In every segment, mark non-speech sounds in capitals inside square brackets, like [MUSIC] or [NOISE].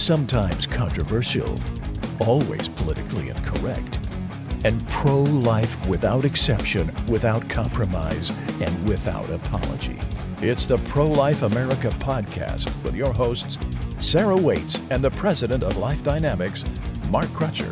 sometimes controversial, always politically incorrect, and pro life without exception, without compromise, and without apology. It's the Pro Life America podcast with your hosts, Sarah Waits and the president of Life Dynamics, Mark Crutcher.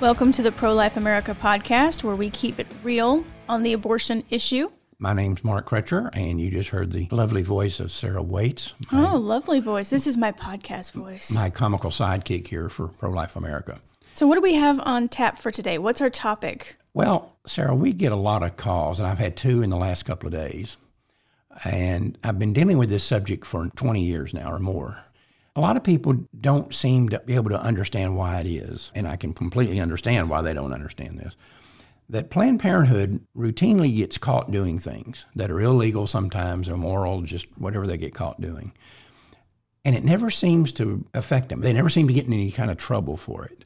Welcome to the Pro Life America podcast, where we keep it real on the abortion issue. My name's Mark Crutcher, and you just heard the lovely voice of Sarah Waits. My, Oh, lovely voice. This is my podcast voice. my comical sidekick here for Pro Life America. So, what do we have on tap for today? What's our topic? Well, Sarah, we get a lot of calls, and I've had two in the last couple of days. And I've been dealing with this subject for 20 years now or more. A lot of people don't seem to be able to understand why it is, and I can completely understand why they don't understand this. That Planned Parenthood routinely gets caught doing things that are illegal sometimes, immoral, just whatever they get caught doing. And it never seems to affect them. They never seem to get in any kind of trouble for it.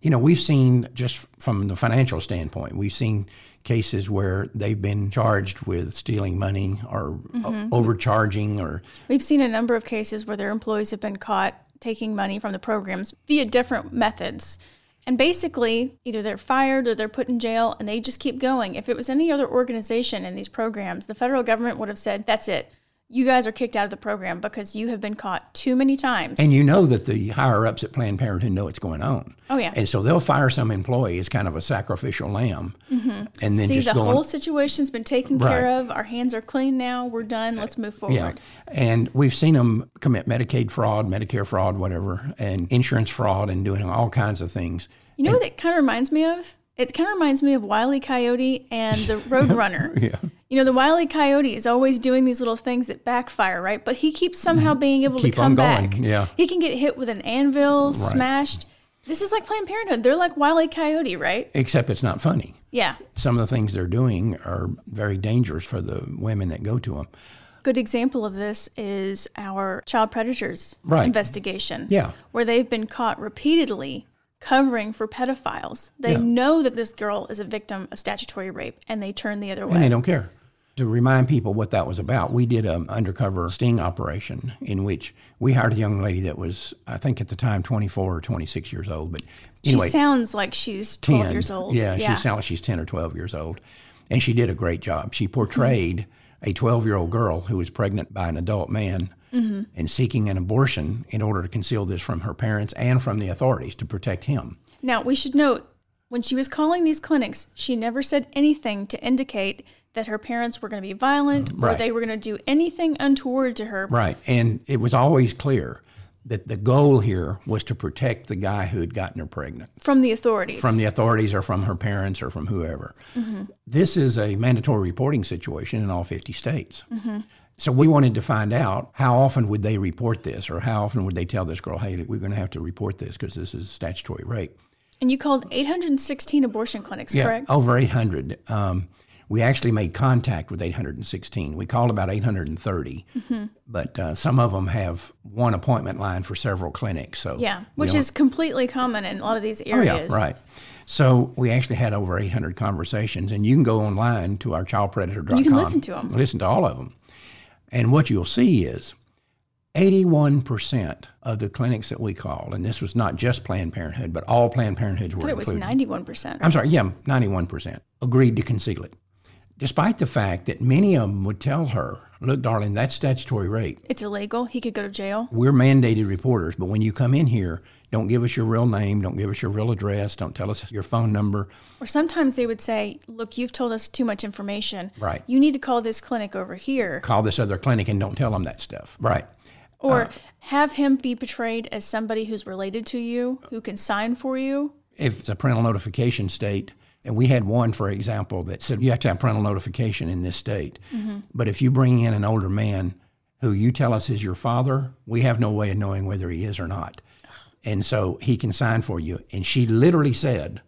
You know, we've seen just from the financial standpoint, we've seen cases where they've been charged with stealing money or o- overcharging or We've seen a number of cases where their employees have been caught taking money from the programs via different methods. And basically, either they're fired or they're put in jail and they just keep going. If it was any other organization in these programs, the federal government would have said, that's it. You guys are kicked out of the program because you have been caught too many times. And you know that the higher ups at Planned Parenthood know what's going on. Oh, yeah. And so they'll fire some employee as kind of a sacrificial lamb, mm-hmm. and then See, just the go on. whole situation's been taken Right. care of. Our hands are clean now. We're done. Let's move forward. Yeah, and we've seen them commit Medicaid fraud, Medicare fraud, whatever, and insurance fraud, and doing all kinds of things. You know what that kind of reminds me of? It kind of reminds me of Wile E. Coyote and the [LAUGHS] Roadrunner. Yeah. You know, the Wile E. Coyote is always doing these little things that backfire, right? But he keeps somehow being able Mm-hmm. Keep to come on going, back. yeah. He can get hit with an anvil, smashed. This is like Planned Parenthood. They're like Wile E. Coyote, right? Except it's not funny. Yeah. Some of the things they're doing are very dangerous for the women that go to them. Good example of this is our child predators Right. investigation. Yeah. Where they've been caught repeatedly covering for pedophiles. They Yeah. know that this girl is a victim of statutory rape and they turn the other way. And they don't care. To remind people what that was about, we did an undercover sting operation in which we hired a young lady that was, I think at the time, 24 or 26 years old. But anyway, she sounds like she's 12 10. years old. Yeah, she sounds like she's 10 or 12 years old. And she did a great job. She portrayed a 12 year old girl who was pregnant by an adult man mm-hmm. and seeking an abortion in order to conceal this from her parents and from the authorities to protect him. Now, we should note when she was calling these clinics, she never said anything to indicate that her parents were going to be violent or they were going to do anything untoward to her. Right. And it was always clear that the goal here was to protect the guy who had gotten her pregnant. From the authorities. from the authorities or from her parents or from whoever. This is a mandatory reporting situation in all 50 states. So we wanted to find out how often would they report this or how often would they tell this girl, hey, we're going to have to report this because this is statutory rape. and you called 816 abortion clinics, correct? over 800. Um, we actually made contact with 816. We called about 830, but uh, some of them have one appointment line for several clinics. So Yeah, which is completely common in a lot of these areas. Oh, yeah, right. So we actually had over 800 conversations, and you can go online to our childpredator.com. You can listen to 'em. Listen to all of them. And what you'll see is 81% of the clinics that we called, and this was not just Planned Parenthood, but all Planned Parenthoods were But it was included. 91%. I'm sorry, yeah, 91% agreed to conceal it. Despite the fact that many of them would tell her, look, darling, that's statutory rape. It's illegal. He could go to jail. We're mandated reporters, but when you come in here, don't give us your real name, don't give us your real address, don't tell us your phone number. Or sometimes they would say, look, you've told us too much information. Right. You need to call this clinic over here. Call this other clinic and don't tell them that stuff. Right. Or Uh. have him be portrayed as somebody who's related to you, who can sign for you. If it's a parental notification state, and we had one, for example, that said you have to have parental notification in this state. Mm-hmm. But if you bring in an older man who you tell us is your father, we have no way of knowing whether he is or not. And so he can sign for you. And she literally said,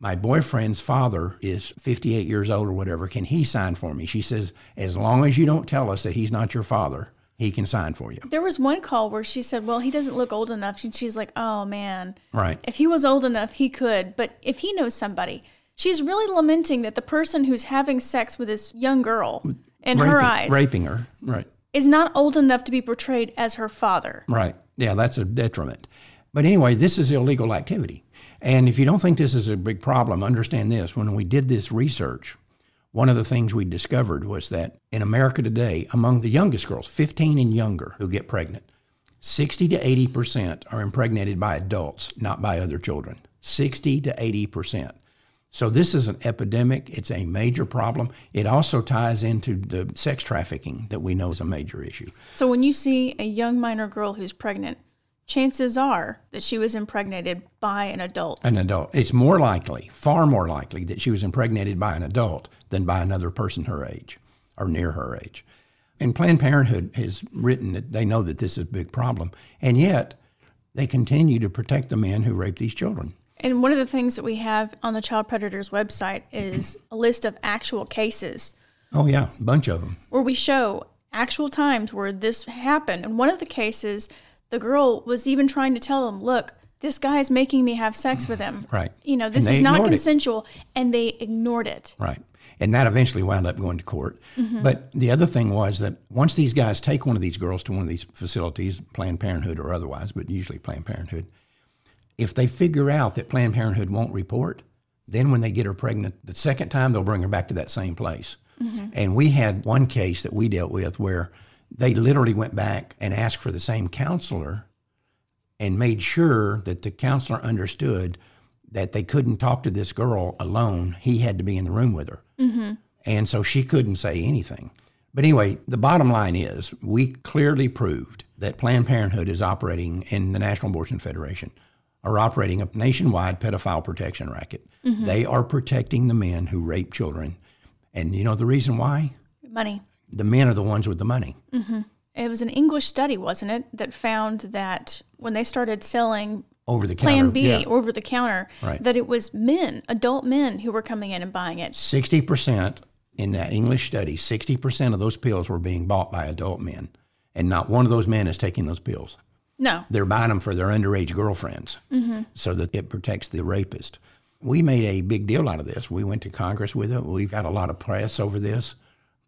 My boyfriend's father is 58 years old or whatever. Can he sign for me? She says, As long as you don't tell us that he's not your father, he can sign for you. There was one call where she said, Well, he doesn't look old enough. And she's like, Oh, man. Right. If he was old enough, he could. But if he knows somebody, she's really lamenting that the person who's having sex with this young girl in raping, her eyes, raping her. Right. is not old enough to be portrayed as her father. Right. Yeah, that's a detriment. But anyway, this is illegal activity. And if you don't think this is a big problem, understand this. When we did this research, one of the things we discovered was that in America today, among the youngest girls, 15 and younger, who get pregnant, 60 to 80% are impregnated by adults, not by other children. 60 to 80%. So this is an epidemic. It's a major problem. It also ties into the sex trafficking that we know is a major issue. So when you see a young minor girl who's pregnant, chances are that she was impregnated by an adult. An adult. It's more likely, far more likely, that she was impregnated by an adult than by another person her age or near her age. And Planned Parenthood has written that they know that this is a big problem, and yet they continue to protect the men who rape these children. And one of the things that we have on the Child Predators website is a list of actual cases Oh, yeah, a bunch of them. where we show actual times where this happened. And one of the cases, the girl was even trying to tell them, look, this guy is making me have sex with him. [SIGHS] Right. You know, this is not ignored it. consensual. And they ignored it. Right. And that eventually wound up going to court. Mm-hmm. But the other thing was that once these guys take one of these girls to one of these facilities, Planned Parenthood or otherwise, but usually Planned Parenthood, if they figure out that Planned Parenthood won't report, then when they get her pregnant the second time, they'll bring her back to that same place. Mm-hmm. And we had one case that we dealt with where they literally went back and asked for the same counselor and made sure that the counselor understood that they couldn't talk to this girl alone. He had to be in the room with her. Mm-hmm. And so she couldn't say anything. But anyway, the bottom line is we clearly proved that Planned Parenthood is operating in the National Abortion Federation, are operating a nationwide pedophile protection racket. Mm-hmm. They are protecting the men who rape children. And you know the reason why? Money. The men are the ones with the money. Mm-hmm. It was an English study, wasn't it, that found that when they started selling Over the counter. Plan B Yeah. over the counter, Right. that it was men, adult men, who were coming in and buying it. 60% in that English study, 60% of those pills were being bought by adult men. And not one of those men is taking those pills. No. They're buying them for their underage girlfriends mm-hmm. so that it protects the rapist. We made a big deal out of this. We went to Congress with it. We've got a lot of press over this.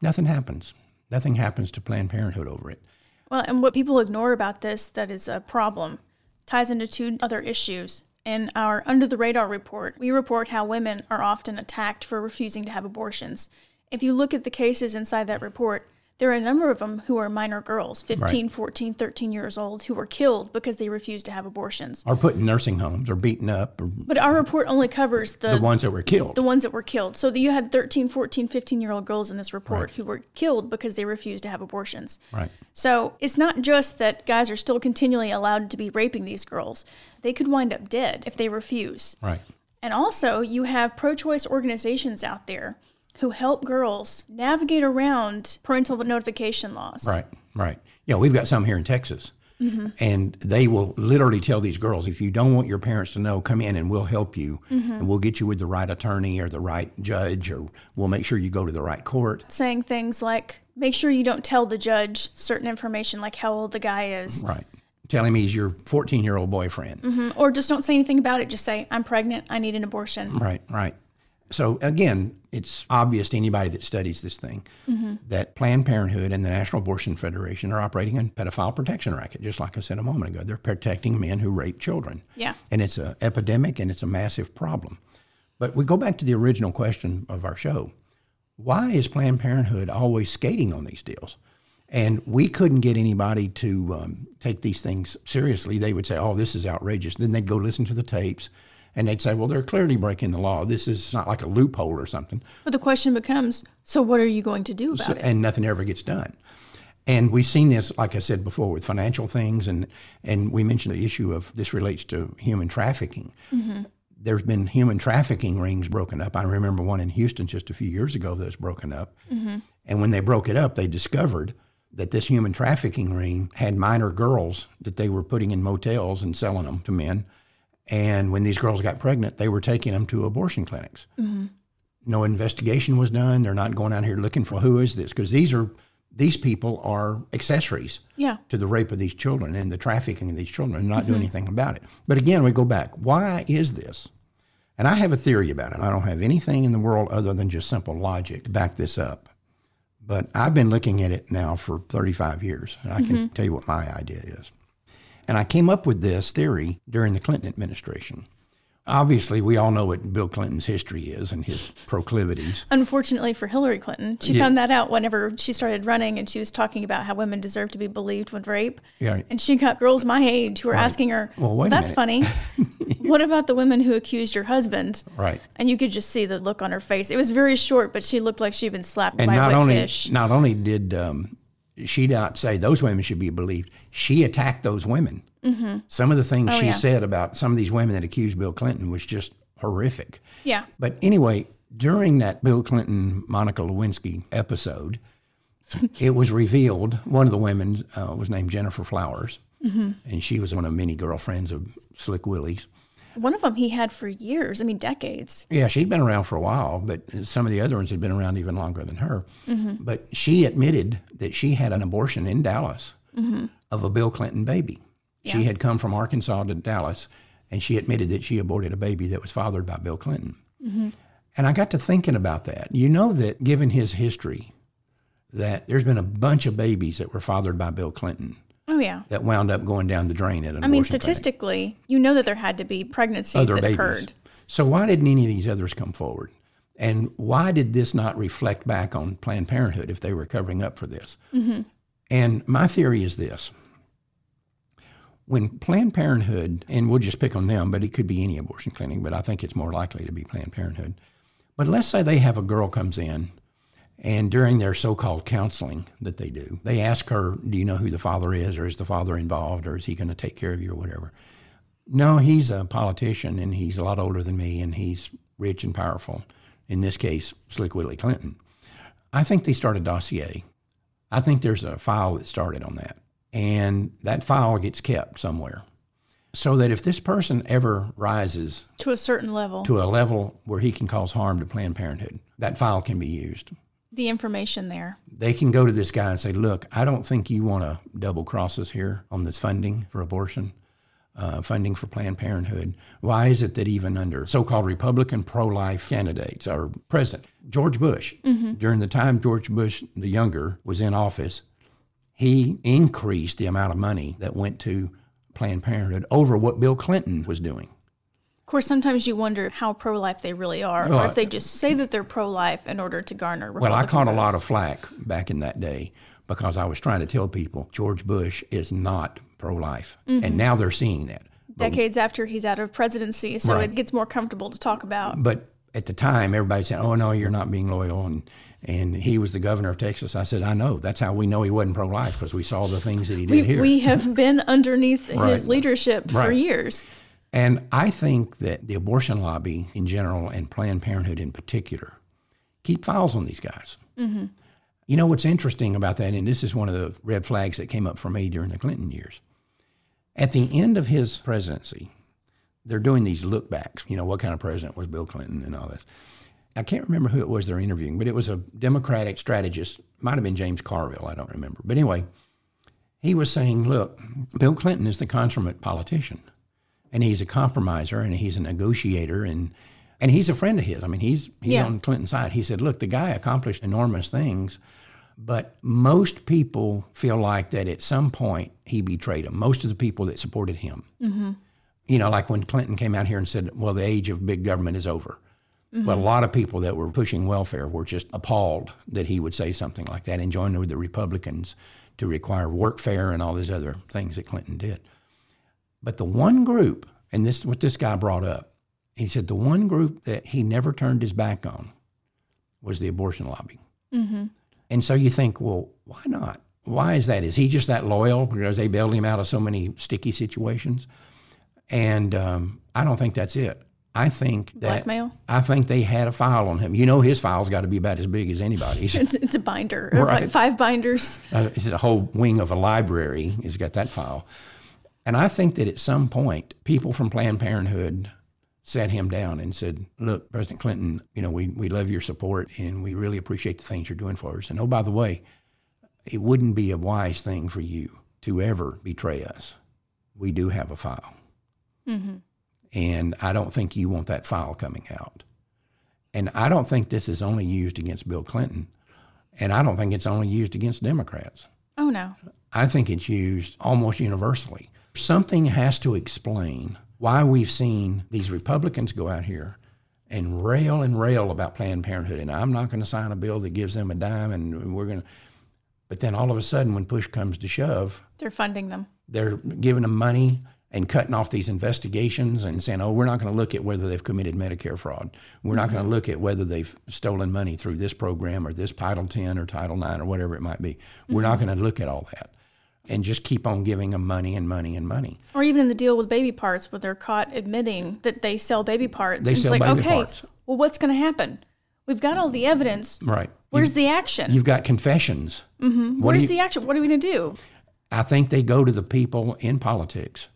Nothing happens. Nothing happens to Planned Parenthood over it. Well, and what people ignore about this that is a problem ties into two other issues. In our Under the Radar report, we report how women are often attacked for refusing to have abortions. If you look at the cases inside that report, there are a number of them who are minor girls, 15, 14, 13 years old, who were killed because they refused to have abortions. Or put in nursing homes or beaten up or But our report only covers the, the ones that were killed. the ones that were killed. So you had 13, 14, 15 year old girls in this report who were killed because they refused to have abortions. Right. So it's not just that guys are still continually allowed to be raping these girls, they could wind up dead if they refuse. Right. And also, you have pro choice organizations out there who help girls navigate around parental notification laws. Right, right. Yeah, we've got some here in Texas. Mm-hmm. And they will literally tell these girls, if you don't want your parents to know, come in and we'll help you. Mm-hmm. And we'll get you with the right attorney or the right judge, or we'll make sure you go to the right court. Saying things like, make sure you don't tell the judge certain information, like how old the guy is, Right. Tell him he's your 14 year old boyfriend. Mm-hmm. or just don't say anything about it. Just say, I'm pregnant, I need an abortion. Right, right. So again, it's obvious to anybody that studies this thing that Planned Parenthood and the National Abortion Federation are operating a pedophile protection racket, just like I said a moment ago. They're protecting men who rape children. Yeah. And it's an epidemic and it's a massive problem. But we go back to the original question of our show. Why is Planned Parenthood always skating on these deals? And we couldn't get anybody to um, take these things seriously. They would say, oh, this is outrageous. Then they'd go listen to the tapes and they'd say, well, they're clearly breaking the law. This is not like a loophole or something. But the question becomes, so what are you going to do about So- it? and nothing ever gets done. And we've seen this, like I said before, with financial things, and and we mentioned the issue of this relates to human trafficking. Mm-hmm. There's been human trafficking rings broken up. I remember one in Houston just a few years ago that was broken up. Mm-hmm. And when they broke it up, they discovered that this human trafficking ring had minor girls that they were putting in motels and selling them to men. And when these girls got pregnant, they were taking them to abortion clinics mm-hmm. no investigation was done. They're not going out here looking for who is this because these are these people are accessories yeah. to the rape of these children and the trafficking of these children and not doing mm-hmm. anything about it. But again, we go back. Why is this? And I have a theory about it. I don't have anything in the world other than just simple logic to back this up. But I've been looking at it now for 35 years, and I can mm-hmm. tell you what my idea is. And I came up with this theory during the Clinton administration. Obviously, we all know what Bill Clinton's history is and his proclivities. Unfortunately for Hillary Clinton, she Yeah. found that out whenever she started running and she was talking about how women deserve to be believed with rape. Yeah. And she got girls my age who were asking her, Well, wait a that's funny. [LAUGHS] what about the women who accused your husband? Right. And you could just see the look on her face. It was very short, but she looked like she'd been slapped And by a wet only fish. not only did um, she did not say those women should be believed, she attacked those women. Some of the things Oh, she yeah. said about some of these women that accused Bill Clinton was just horrific. Yeah. But anyway, during that Bill Clinton Monica Lewinsky episode, [LAUGHS] it was revealed one of the women uh, was named Gennifer Flowers, and she was one of many girlfriends of Slick Willie's. One of them he had for years, I mean, decades. Yeah, she'd been around for a while, but some of the other ones had been around even longer than her. Mm-hmm. But she admitted that she had an abortion in Dallas mm-hmm. of a Bill Clinton baby. She had come from Arkansas to Dallas, and she admitted that she aborted a baby that was fathered by Bill Clinton. Mm-hmm. And I got to thinking about that. You know that given his history, that there's been a bunch of babies that were fathered by Bill Clinton Oh, yeah. that wound up going down the drain at an I mean, abortion clinic. statistically, you know that there had to be pregnancies other that babies. occurred. So why didn't any of these others come forward? And why did this not reflect back on Planned Parenthood if they were covering up for this? Mm-hmm. And my theory is this. When Planned Parenthood, and we'll just pick on them, but it could be any abortion clinic, but I think it's more likely to be Planned Parenthood. But let's say they have a girl comes in and during their so-called counseling that they do, they ask her, "Do you know who the father is, or is the father involved, or is he going to take care of you, or whatever?" No, he's a politician, and he's a lot older than me, and he's rich and powerful. In this case, Slick Willie Clinton. I think they start a dossier. I think there's a file that started on that, and that file gets kept somewhere, so that if this person ever rises To a certain level, to a level where he can cause harm to Planned Parenthood, that file can be used the information there. they can go to this guy and say, "Look, I don't think you want to double cross us here on this funding for abortion, uh, funding for Planned Parenthood. Why is it that even under so-called Republican pro-life candidates or President George Bush, during the time George Bush the younger was in office, he increased the amount of money that went to Planned Parenthood over what Bill Clinton was doing. Of course, sometimes you wonder how pro life they really are, or if they just say that they're pro life in order to garner. Well, I Republican caught a lot of flack back in that day because I was trying to tell people George Bush is not pro-life, and mm-hmm. now they're seeing that. decades after he's out of presidency, so Right. it gets more comfortable to talk about. But at the time, everybody said, "Oh no, you're not being loyal," and and he was the governor of Texas. I said, "I know. That's how we know he wasn't pro-life because we saw the things that he did We, here." we have been underneath [LAUGHS] Right. his leadership for Right. years. And I think that the abortion lobby in general and Planned Parenthood in particular keep files on these guys. Mm-hmm. You know what's interesting about that, and this is one of the red flags that came up for me during the Clinton years. At the end of his presidency, they're doing these look backs. You know, what kind of president was Bill Clinton and all this. I can't remember who it was they're interviewing, but it was a Democratic strategist. Might have been James Carville. I don't remember. But anyway, he was saying, look, Bill Clinton is the consummate politician and he's a compromiser and he's a negotiator and and he's a friend of his. I mean, he's he's Yeah. on Clinton's side. He said, "Look, the guy accomplished enormous things, but most people feel like that at some point he betrayed them. Most of the people that supported him, mm-hmm. you know, like when Clinton came out here and said, "Well, the age of big government is over." but a mm-hmm. lot of people that were pushing welfare were just appalled that he would say something like that and joined with the Republicans to require workfare and all these other things that Clinton did. But the one group, and this is what this guy brought up, he said the one group that he never turned his back on was the abortion lobby. And so you think, well, why not? Why is that? Is he just that loyal because they bailed him out of so many sticky situations? And um, I don't think that's it. I think that Blackmail? I think they had a file on him. You know, his file's got to be about as big as anybody's. [LAUGHS] It's, it's a binder, Right. like five binders. uh, it's a whole wing of a library He's got that file. And I think that at some point, people from Planned Parenthood sat him down and said, Look, President Clinton, you know, we, we love your support and we really appreciate the things you're doing for us. And oh, by the way, it wouldn't be a wise thing for you to ever betray us. We do have a file. Mm-hmm. And I don't think you want that file coming out. And I don't think this is only used against Bill Clinton. And I don't think it's only used against Democrats. Oh, no. I think it's used almost universally. Something has to explain why we've seen these Republicans go out here and rail and rail about Planned Parenthood. And I'm not going to sign a bill that gives them a dime, and we're going to. But then all of a sudden, when push comes to shove, They're funding them. they're giving them money and cutting off these investigations and saying, oh, we're not going to look at whether they've committed Medicare fraud. We're not going to look at whether they've stolen money through this program or this Title 10 or Title 9 or whatever it might be. We're not going to look at all that and just keep on giving them money and money and money. Or even in the deal with baby parts, where they're caught admitting that they sell baby parts. They And sell it's like, baby okay, parts. well, what's going to happen? We've got all the evidence. Right. Where's the action? You've got confessions. Mm-hmm. Where's you- the action? What are we going to do? I think they go to the people in politics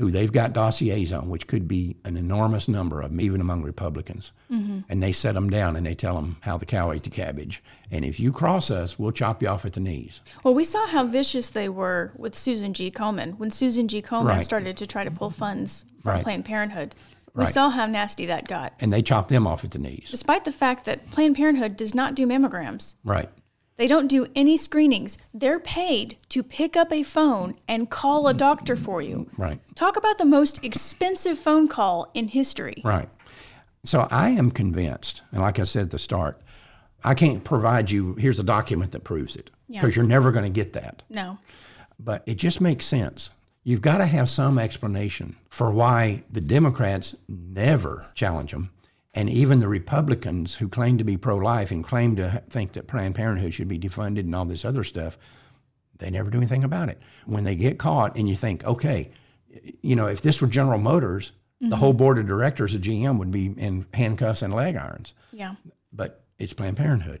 who they've got dossiers on, which could be an enormous number of them, even among Republicans. Mm-hmm. And they set them down and they tell them how the cow ate the cabbage. And if you cross us, we'll chop you off at the knees. Well, we saw how vicious they were with Susan G. Komen when Susan G. Komen Right. started to try to pull funds from Right. Planned Parenthood. We Right. saw how nasty that got. And they chopped them off at the knees. Despite the fact that Planned Parenthood does not do mammograms, Right. They don't do any screenings. They're paid to pick up a phone and call a mm. doctor for you. Right. Talk about the most expensive phone call in history. Right. So I am convinced, and like I said at the start, I can't provide you, here's a document that proves it, Yeah. because you're never going to get that. No. but it just makes sense. You've got to have some explanation for why the Democrats never challenge them. And even the Republicans who claim to be pro life and claim to think that Planned Parenthood should be defunded and all this other stuff, they never do anything about it. When they get caught, and you think, okay, you know, if this were General Motors, the whole mm-hmm. board of directors of GM would be in handcuffs and leg irons Yeah. but it's Planned Parenthood.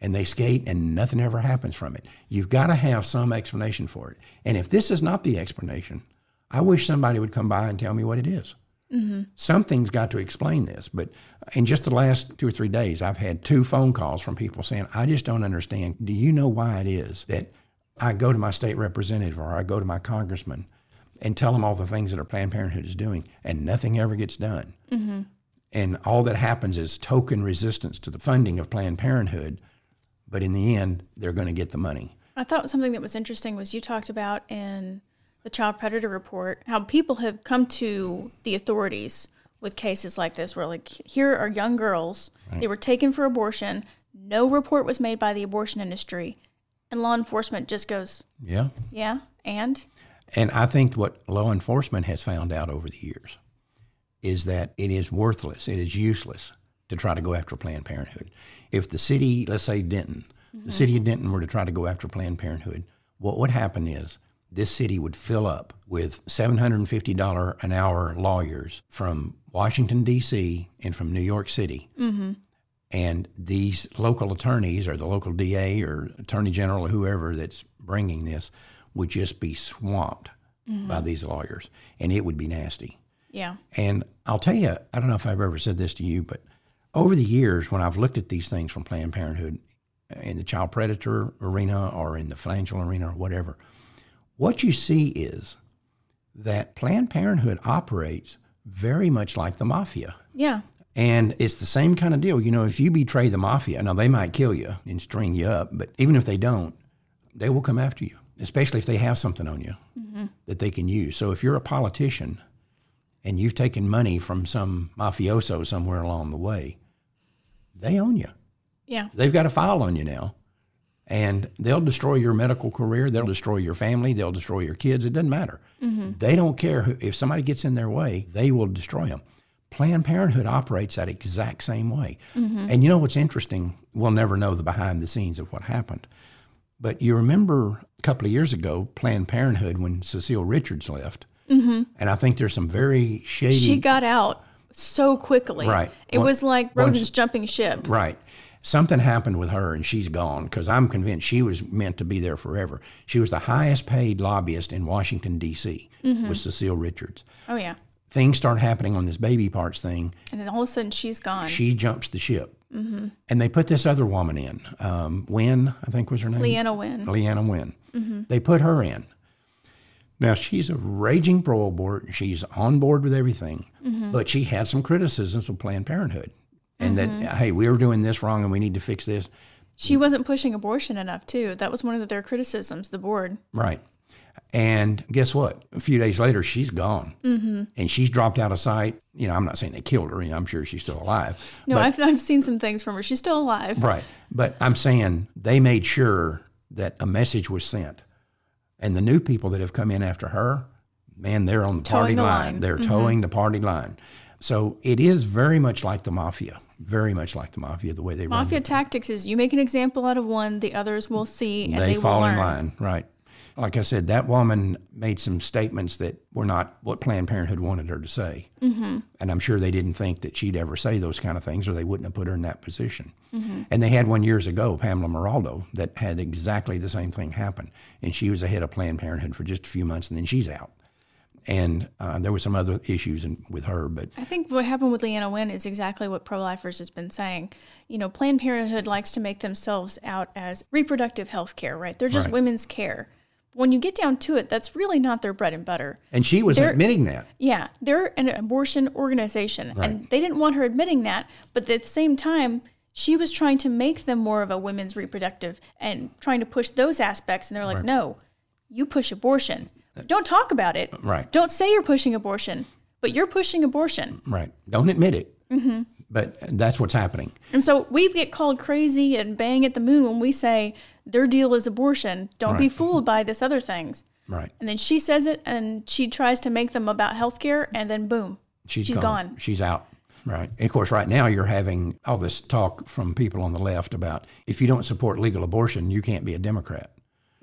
And they skate and nothing ever happens from it. You've got to have some explanation for it. And if this is not the explanation, I wish somebody would come by and tell me what it is. Mm-hmm. Something's got to explain this. But in just the last two or three days, I've had two phone calls from people saying, I just don't understand. Do you know why it is that I go to my state representative or I go to my congressman and tell them all the things that our Planned Parenthood is doing and nothing ever gets done? Mm-hmm. And all that happens is token resistance to the funding of Planned Parenthood. But in the end, they're going to get the money. I thought something that was interesting was you talked about in the child predator report how people have come to the authorities with cases like this where like here are young girls they were taken for abortion no report was made by the abortion industry and law enforcement just goes Yeah. yeah and And I think what law enforcement has found out over the years is that it is worthless, it is useless to try to go after Planned Parenthood. If the city, let's say Denton, the mm-hmm. city of Denton were to try to go after Planned Parenthood, what would happen is this city would fill up with $750 an hour lawyers from Washington, D.C., and from New York City. Mm-hmm. And these local attorneys or the local DA or attorney general or whoever that's bringing this would just be swamped mm-hmm. by these lawyers. And it would be nasty. yeah And I'll tell you, I don't know if I've ever said this to you, but over the years, when I've looked at these things from Planned Parenthood in the child predator arena or in the financial arena or whatever, what you see is that Planned Parenthood operates very much like the mafia. yeah And it's the same kind of deal. You know, if you betray the mafia, now they might kill you and string you up, but even if they don't, they will come after you, especially if they have something on you mm-hmm. that they can use. So if you're a politician and you've taken money from some mafioso somewhere along the way, they own you. yeah They've got a file on you now. And they'll destroy your medical career. They'll destroy your family. They'll destroy your kids. It doesn't matter. They don't care. Who, if somebody gets in their way, they will destroy them. Planned Parenthood operates that exact same way. And you know what's interesting? We'll never know the behind the scenes of what happened. But you remember a couple of years ago, Planned Parenthood, when Cecile Richards left. Mm-hmm. And I think there's some very shady. she got out so quickly Right. it Once- was like rodents jumping ship Right. Something happened with her and she's gone because I'm convinced she was meant to be there forever. She was the highest paid lobbyist in Washington, D.C., mm-hmm. with Cecile Richards. oh yeah Things start happening on this baby parts thing. and then all of a sudden she's gone She jumps the ship. Mm-hmm. And they put this other woman in, um, Wynn, I think was her name. leana win Leana Wynn. Mm-hmm. They put her in. Now she's a raging pro abort. She's on board with everything, but she had some criticisms of Planned Parenthood, and that hey, we were doing this wrong and we need to fix this. She wasn't pushing abortion enough, too. That was one of their criticisms, the board. Right. And guess what? A few days later, she's gone, mm-hmm. and she's dropped out of sight. You know, I'm not saying they killed her. You know, I'm sure she's still alive. No, but, I've, I've seen some things from her. She's still alive. right. But I'm saying they made sure that a message was sent, and the new people that have come in after her, man, they're on the Toeing party the line. line. They're toeing the party line. So it is very much like the mafia. Very much like the mafia, the way they. Mafia tactics is you make an example out of one, the others will see, and they, they fall in line, right? Like I said, that woman made some statements that were not what Planned Parenthood wanted her to say, mm-hmm. and I'm sure they didn't think that she'd ever say those kind of things, or they wouldn't have put her in that position. Mm-hmm. And they had one years ago, Pamela Maraldo, that had exactly the same thing happen, and she was ahead of Planned Parenthood for just a few months, and then she's out. And uh, there were some other issues in, with her, but I think what happened with Leana Wynn is exactly what pro lifers has been saying. You know, Planned Parenthood likes to make themselves out as reproductive health care, right? They're just Right. women's care. When you get down to it, that's really not their bread and butter. and she was They're- admitting that. Yeah, they're an abortion organization, and they didn't want her admitting that. But at the same time, she was trying to make them more of a women's reproductive and trying to push those aspects. And they're like, no, you push abortion. Don't talk about it. Right. Don't say you're pushing abortion, but you're pushing abortion. Right. Don't admit it. Mm-hmm. But that's what's happening. And so we get called crazy and bang at the moon when we say their deal is abortion. Don't be fooled by this other things. Right. And then she says it and she tries to make them about healthcare, and then boom, She's she's gone. gone. She's out. Right. And of course, right now you're having all this talk from people on the left about if you don't support legal abortion, you can't be a Democrat.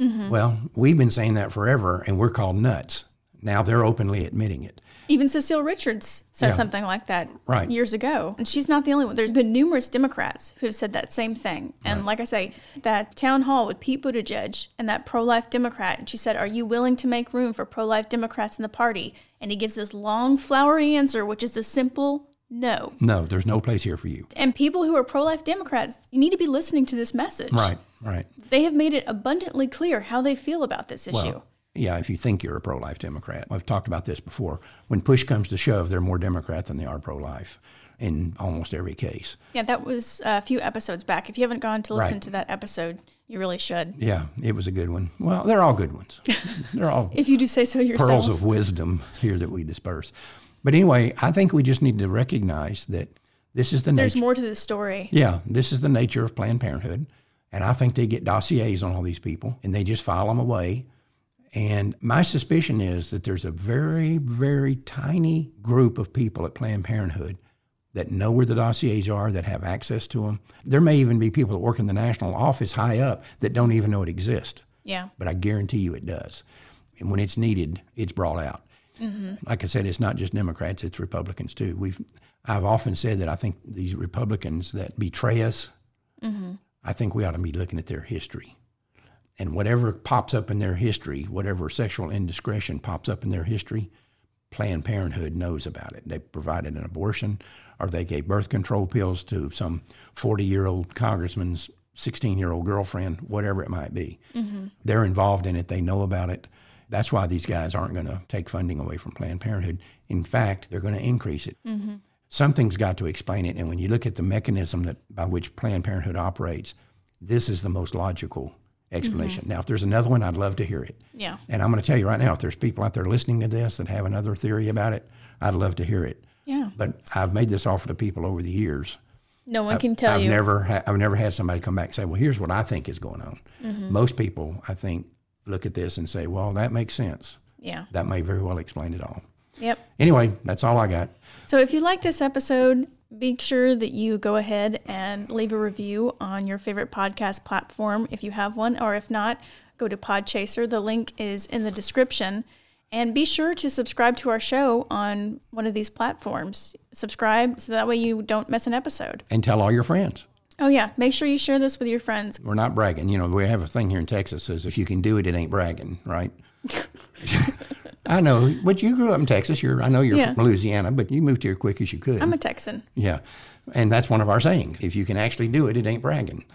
Mm-hmm. Well, we've been saying that forever, and we're called nuts. Now they're openly admitting it. Even Cecile Richards said Yeah. something like that Right. years ago. And she's not the only one. There's been numerous Democrats who have said that same thing. And like I say, that town hall with Pete Buttigieg and that pro life Democrat, and she said, Are you willing to make room for pro life Democrats in the party? And he gives this long, flowery answer, which is a simple no. No, there's no place here for you. And people who are pro life Democrats, you need to be listening to this message. Right. Right. They have made it abundantly clear how they feel about this issue. Well, yeah, if you think you're a pro life Democrat, I've talked about this before. When push comes to shove, they're more Democrat than they are pro life in almost every case. yeah, that was a few episodes back. If you haven't gone to listen Right. to that episode, you really should. Yeah, it was a good one. Well, they're all good ones. [LAUGHS] They're all If you do say so yourself. pearls of wisdom here that we disperse. But anyway, I think we just need to recognize that this is the There's nature. There's more to the story. Yeah, this is the nature of Planned Parenthood. And I think they get dossiers on all these people and they just file them away. And my suspicion is that there's a very, very tiny group of people at Planned Parenthood that know where the dossiers are, that have access to them. There may even be people that work in the national office high up that don't even know it exists Yeah. but I guarantee you it does. And when it's needed, it's brought out. Mm-hmm. Like I said, it's not just Democrats; it's Republicans too. We've I've often said that I think these Republicans that betray us, mm-hmm. I think we ought to be looking at their history. And whatever pops up in their history, whatever sexual indiscretion pops up in their history, Planned Parenthood knows about it. They provided an abortion, or they gave birth control pills to some 40 year old congressman's 16 year old girlfriend, whatever it might be. Mm-hmm. They're involved in it, they know about it. That's why these guys aren't going to take funding away from Planned Parenthood. In fact, they're going to increase it. Something's got to explain it. And when you look at the mechanism that by which Planned Parenthood operates, this is the most logical explanation. Now, if there's another one, I'd love to hear it. Yeah. And I'm going to tell you right now, if there's people out there listening to this that have another theory about it, I'd love to hear it. Yeah. But I've made this offer to people over the years. No one can tell I've you. never, ha- I've never had somebody come back and say, "Well, here's what I think is going on." Mm-hmm. Most people, I think, look at this and say, "Well, that makes sense. yeah. That may very well explain it all." Yep. Anyway, that's all I got. So if you like this episode, be sure that you go ahead and leave a review on your favorite podcast platform if you have one, or if not, go to Podchaser. The link is in the description. And be sure to subscribe to our show on one of these platforms. Subscribe so that way you don't miss an episode. And tell all your friends. Oh, yeah. Make sure you share this with your friends. We're not bragging. You know, we have a thing here in Texas says if you can do it, it ain't bragging, right? [LAUGHS] I know, but you grew up in Texas. You're, I know you're Yeah. from Louisiana, but you moved here quick as you could. I'm a Texan. Yeah. And that's one of our sayings. If you can actually do it, it ain't bragging.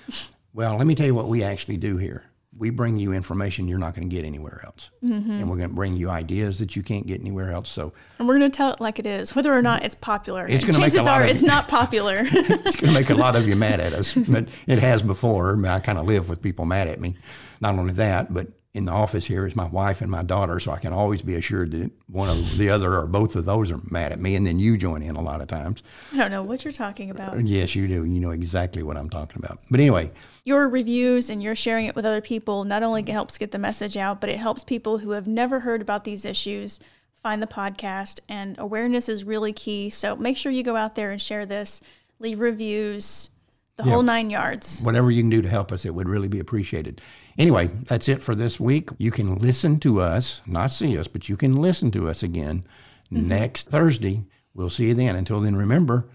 Well, let me tell you what we actually do here. We bring you information you're not going to get anywhere else. Mm-hmm. And we're going to bring you ideas that you can't get anywhere else. So And we're going to tell it like it is, whether or not it's popular. It's gonna make a Chances lot are of- it's not popular. [LAUGHS] it's going to make a lot of you mad at us, but [LAUGHS] it has before. I kind of live with people mad at me. Not only that, but in the office here is my wife and my daughter, so I can always be assured that one of the other or both of those are mad at me, and then you join in a lot of times. I don't know what you're talking about. Yes, you do. You know exactly what I'm talking about. But anyway, Your reviews and your sharing it with other people not only helps get the message out, but it helps people who have never heard about these issues find the podcast. And awareness is really key. So make sure you go out there and share this, leave reviews, the whole nine yards. whatever you can do to help us, it would really be appreciated. Anyway, that's it for this week. You can listen to us, not see us, but you can listen to us again mm-hmm. next Thursday. We'll see you then. Until then, remember,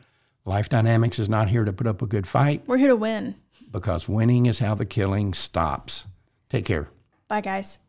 Life Dynamics is not here to put up a good fight We're here to win. because winning is how the killing stops. Take care. Bye, guys.